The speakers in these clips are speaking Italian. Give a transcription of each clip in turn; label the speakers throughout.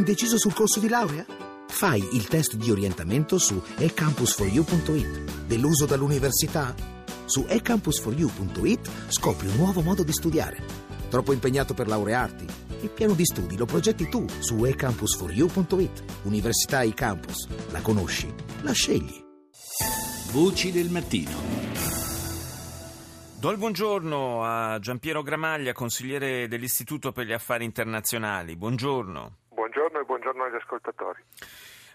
Speaker 1: Indeciso sul corso di laurea? Fai il test di orientamento su ecampus4u.it. Deluso dall'università? Su ecampus4u.it scopri un nuovo modo di studiare. Troppo impegnato per laurearti? Il piano di studi lo progetti tu su ecampus4u.it. Università eCampus. La conosci? La scegli.
Speaker 2: Voci del mattino.
Speaker 3: Do il buongiorno a Giampiero Gramaglia, consigliere dell'Istituto per gli Affari Internazionali. Buongiorno.
Speaker 4: Buongiorno agli ascoltatori.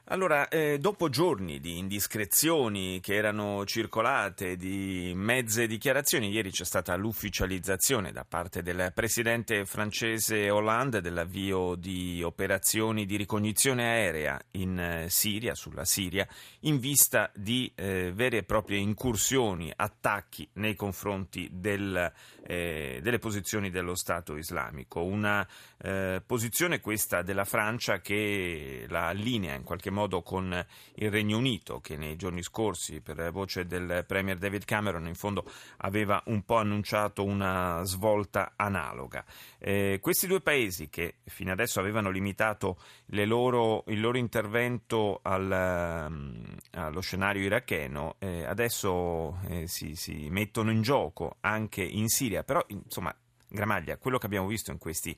Speaker 3: Allora, eh, dopo giorni di indiscrezioni che erano circolate, di mezze dichiarazioni, ieri c'è stata l'ufficializzazione da parte del presidente francese Hollande dell'avvio di operazioni di ricognizione aerea in eh, Siria, sulla Siria, in vista di eh, vere e proprie incursioni, attacchi nei confronti del, eh, delle posizioni dello Stato islamico. Una eh, posizione questa della Francia che la allinea in qualche modo modo con il Regno Unito che nei giorni scorsi per voce del Premier David Cameron in fondo aveva un po' annunciato una svolta analoga. Eh, questi due paesi che fino adesso avevano limitato loro, il loro intervento al, um, allo scenario iracheno eh, adesso eh, si, si mettono in gioco anche in Siria, però insomma Gramaglia, quello che abbiamo visto in questi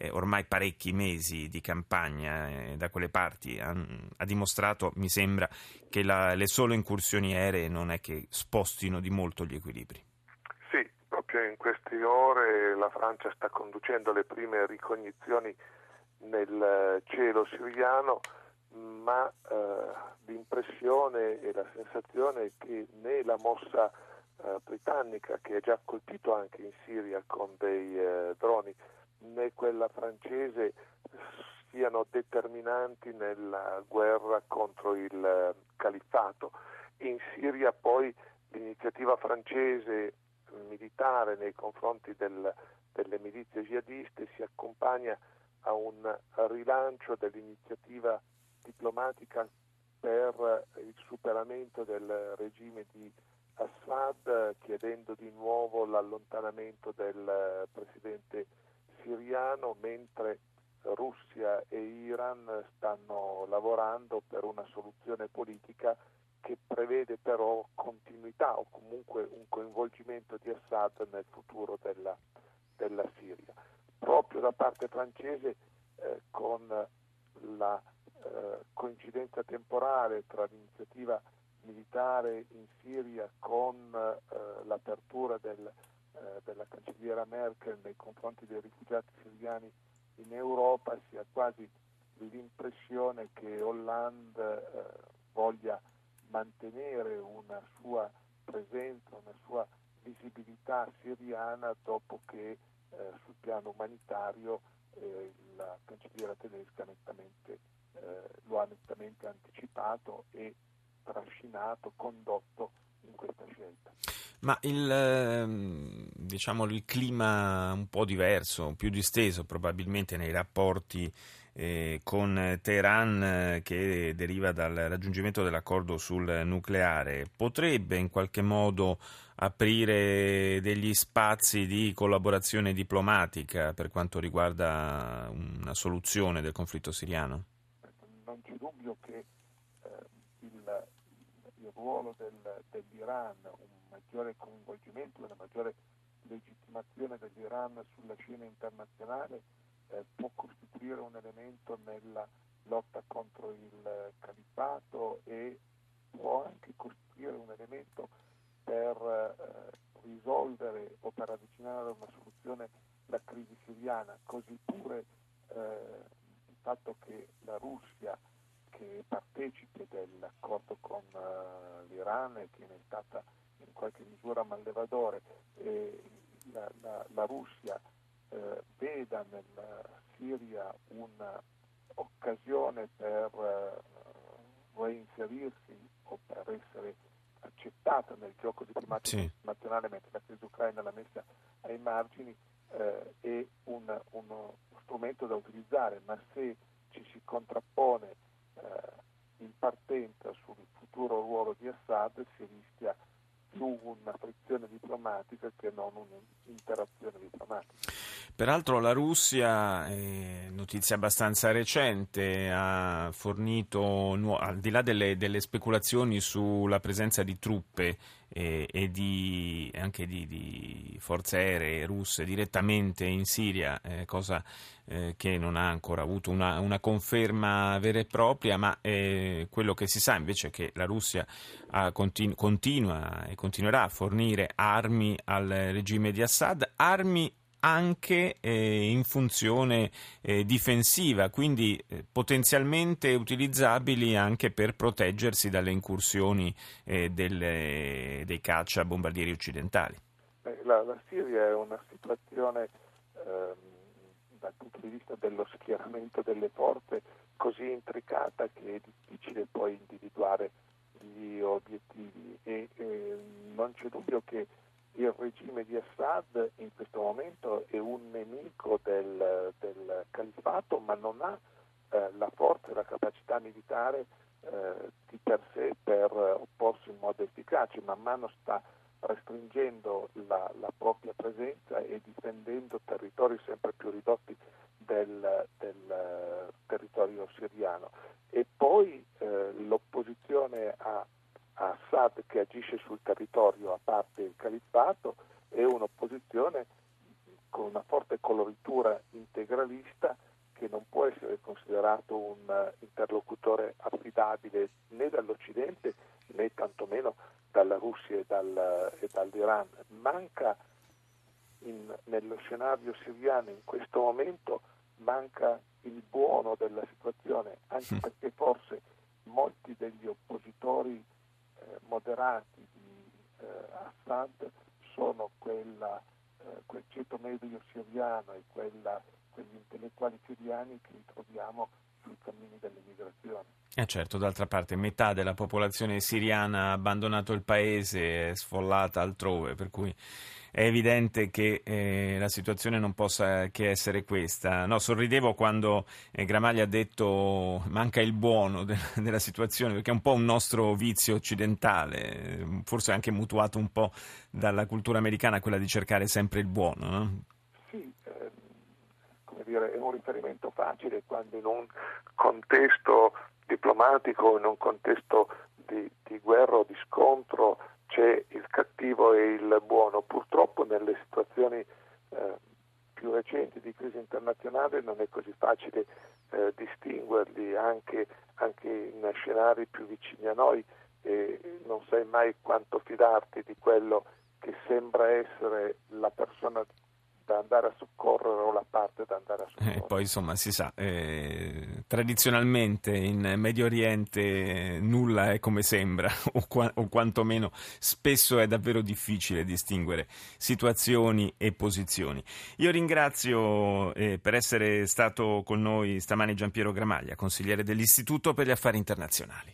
Speaker 3: eh, ormai parecchi mesi di campagna eh, da quelle parti ha, ha, dimostrato, mi sembra, che la, le sole incursioni aeree non è che spostino di molto gli equilibri.
Speaker 4: Sì, proprio in queste ore la Francia sta conducendo le prime ricognizioni nel cielo siriano, ma eh, l'impressione e la sensazione è che né la mossa eh, britannica, che ha già colpito anche in Siria con dei eh, droni, né quella francese siano determinanti nella guerra contro il eh, califfato. In Siria poi l'iniziativa francese militare nei confronti del, delle milizie jihadiste si accompagna a un rilancio dell'iniziativa diplomatica per il superamento del regime di Assad, chiedendo di nuovo l'allontanamento del presidente siriano mentre Russia e Iran stanno lavorando per una soluzione politica che prevede però continuità o comunque un coinvolgimento di Assad nel futuro della, della Siria. Proprio da parte francese eh, con la eh, coincidenza temporale tra l'iniziativa militare in Siria con eh, l'apertura del eh, della cancelliera Merkel nei confronti dei rifugiati siriani in Europa si ha quasi l'impressione che Hollande eh, voglia mantenere una sua presenza, una sua visibilità siriana dopo che eh, sul piano umanitario eh, la cancelliera tedesca nettamente, eh, lo ha nettamente anticipato e trascinato, condotto in questa scelta.
Speaker 3: Ma il, ehm, diciamo, il clima un po' diverso, più disteso probabilmente nei rapporti eh, con Teheran eh, che deriva dal raggiungimento dell'accordo sul nucleare, potrebbe in qualche modo aprire degli spazi di collaborazione diplomatica per quanto riguarda una soluzione del conflitto siriano?
Speaker 4: Non c'è dubbio che eh, il, il, ruolo del, dell'Iran, un maggiore coinvolgimento, una maggiore legittimazione dell'Iran sulla scena internazionale eh, può costituire un elemento nella lotta contro il califfato e può anche costituire un elemento per eh, risolvere o per avvicinare a una soluzione la crisi siriana, così pure eh, il fatto che la Russia che partecipe dell'accordo con uh, l'Iran e che ne è stata in qualche misura mallevadore, eh, la, la, la, Russia eh, veda nella Siria un'occasione per eh, reinserirsi o per essere accettata nel gioco diplomatico sì. mentre la crisi ucraina l'ha messa ai margini eh, è un, uno strumento da utilizzare, ma se ci si contrappone eh, in partenza sul futuro ruolo di Assad si rischia più una frizione diplomatica che non un'interazione diplomatica.
Speaker 3: Peraltro la Russia, eh, notizia abbastanza recente, ha fornito, al di là delle, delle speculazioni sulla presenza di truppe eh, e di, anche di, di, forze aeree russe direttamente in Siria, eh, cosa eh, che non ha ancora avuto una, una conferma vera e propria, ma eh, quello che si sa invece è che la Russia continu- continua e continuerà a fornire armi al regime di Assad, armi anche eh, in funzione eh, difensiva, quindi eh, potenzialmente utilizzabili anche per proteggersi dalle incursioni eh, delle, dei caccia bombardieri occidentali.
Speaker 4: La, la, Siria è una situazione ehm, dal punto di vista dello schieramento delle forze così intricata che è difficile poi individuare gli obiettivi e ehm, non c'è dubbio che il regime di Assad in questo momento è un nemico del, del califfato, ma non ha eh, la forza e la capacità militare eh, di per sé per opporsi in modo efficace, man mano sta restringendo la, la propria presenza e difendendo territori sempre più ridotti del, del territorio siriano. E poi eh, l'opposizione a Assad che agisce sul territorio a parte il califfato è un'opposizione con una forte coloritura integralista che non può essere considerato un interlocutore affidabile né dall'Occidente né tantomeno dalla Russia e, dal, e dall'Iran. Manca in, nello scenario siriano in questo momento manca il buono della situazione, anche mm. perché forse molti degli oppositori moderati di eh, Assad sono quella, eh, quel ceto medio siriano e quella, quegli intellettuali siriani che ritroviamo sui cammini dell'emigrazione.
Speaker 3: Eh certo, d'altra parte metà della popolazione siriana ha abbandonato il paese, è sfollata altrove, per cui è evidente che eh, la situazione non possa che essere questa. No, sorridevo quando eh, Gramaglia ha detto manca il buono de- della situazione, perché è un po' un nostro vizio occidentale, forse anche mutuato un po' dalla cultura americana, quella di cercare sempre il buono. No?
Speaker 4: Sì, ehm, come dire, è un riferimento facile quando in un contesto diplomatico, in un contesto di, di guerra o di scontro c'è il cattivo e il buono. Purtroppo nelle situazioni eh, più recenti di crisi internazionale non è così facile eh, distinguerli anche, anche, in scenari più vicini a noi e non sai mai quanto fidarti di quello che sembra essere la persona da andare a soccorrere o la parte da andare a eh, soccorrere.
Speaker 3: Eh, poi insomma si sa, eh, tradizionalmente in Medio Oriente nulla è come sembra o, qua, o quantomeno spesso è davvero difficile distinguere situazioni e posizioni. Io ringrazio eh, per essere stato con noi stamani Giampiero Gramaglia, consigliere dell'Istituto per gli Affari Internazionali.